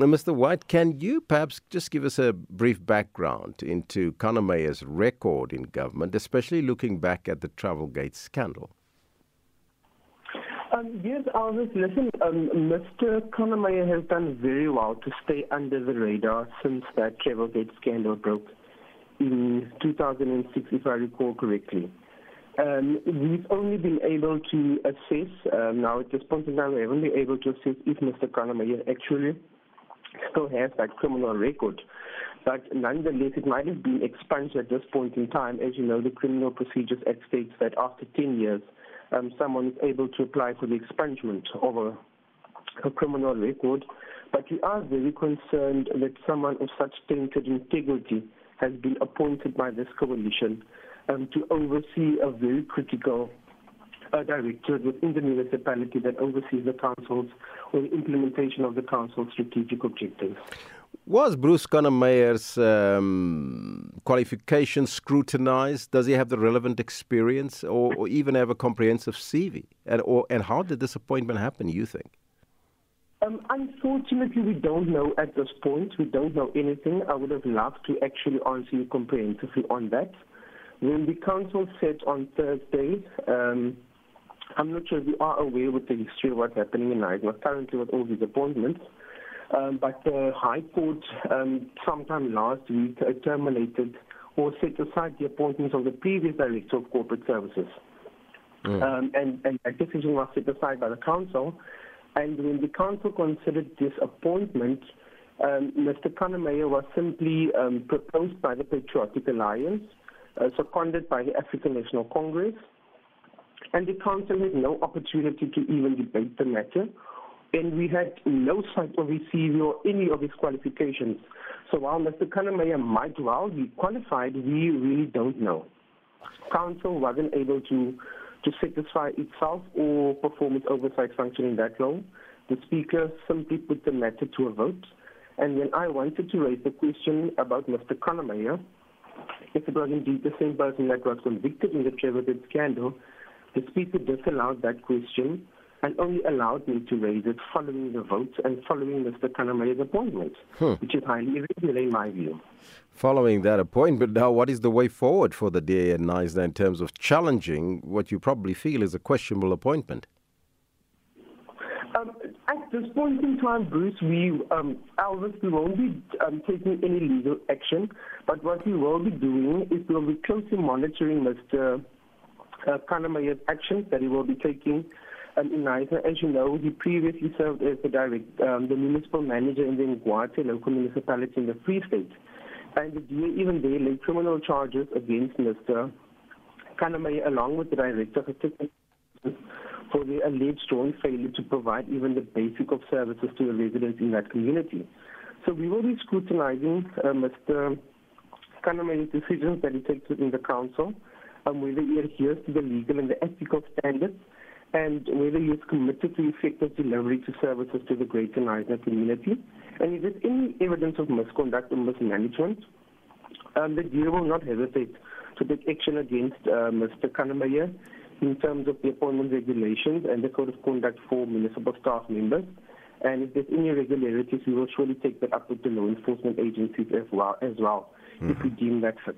Now, Mr. White, can you perhaps just give us a brief background into Kannemeyer's record in government, especially looking back at the Travelgate scandal? Um, yes, Elvis, listen, um, Mr. Kannemeyer has done very well to stay under the radar since that Travelgate scandal broke in 2006, if I recall correctly. Um, we've only been able to assess, um, now at this point in time, we haven't been able to assess if Mr. Conor Meyer actually still has that criminal record. But nonetheless, it might have been expunged at this point in time. As you know, the Criminal Procedures Act states that after 10 years, um, someone is able to apply for the expungement of a, a criminal record. But we are very concerned that someone of such tainted integrity has been appointed by this coalition um, to oversee a very critical uh, directorate within the municipality that oversees the council's the implementation of the council's strategic objectives. Was Bruce Kannemeyer's um, qualifications scrutinized? Does he have the relevant experience or, or even have a comprehensive CV? And, or, and how did this appointment happen, you think? Um, unfortunately, we don't know at this point. We don't know anything. I would have loved to actually answer you comprehensively on that. When the council said on Thursday, um, I'm not sure if you are aware with the history of what's happening in Knysna currently with all these appointments. Um, but the High Court, um, sometime last week, uh, terminated or set aside the appointments of the previous Director of Corporate Services. Mm. Um, and, and that decision was set aside by the Council. And when the Council considered this appointment, um, Mr. Kannemeyer was simply um, proposed by the Patriotic Alliance, uh, seconded by the African National Congress, and the Council had no opportunity to even debate the matter and we had no sight of his CV or any of his qualifications. So while Mr. Meyer might well be qualified, we really don't know. Council wasn't able to to satisfy itself or perform its oversight function in that role. The Speaker simply put the matter to a vote. And when I wanted to raise the question about Mr. Meyer, if it was indeed the same person that was convicted in the Trevor scandal, the Speaker disallowed that question and only allowed me to raise it following the vote and following Mr. Meyer's appointment, hmm. which is highly irregular in my view. Following that appointment, now what is the way forward for the DA and Knysna in terms of challenging what you probably feel is a questionable appointment? Um, at this point in time, Bruce, we, um, Elvis, we won't be um, taking any legal action, but what we will be doing is we'll be closely monitoring Mr. Uh, actions that he will be taking um, in Knysna. As you know, he previously served as the direct, um, the municipal manager in the Ngwathe local municipality in the Free State. And the DA even there laid criminal charges against Mr. Meyer along with the director for the alleged strong failure to provide even the basic of services to the residents in that community. So we will be scrutinizing uh, Mr. Meyer's decisions that he takes within the council, um, whether he adheres to the legal and the ethical standards and whether he is committed to effective delivery to services to the greater Knysna community. And if there's any evidence of misconduct or mismanagement, um, the DA will not hesitate to take action against uh, Mr. Meyer in terms of the appointment regulations and the code of conduct for municipal staff members. And if there's any irregularities, we will surely take that up with the law enforcement agencies as well, as well mm-hmm. if we deem that fit.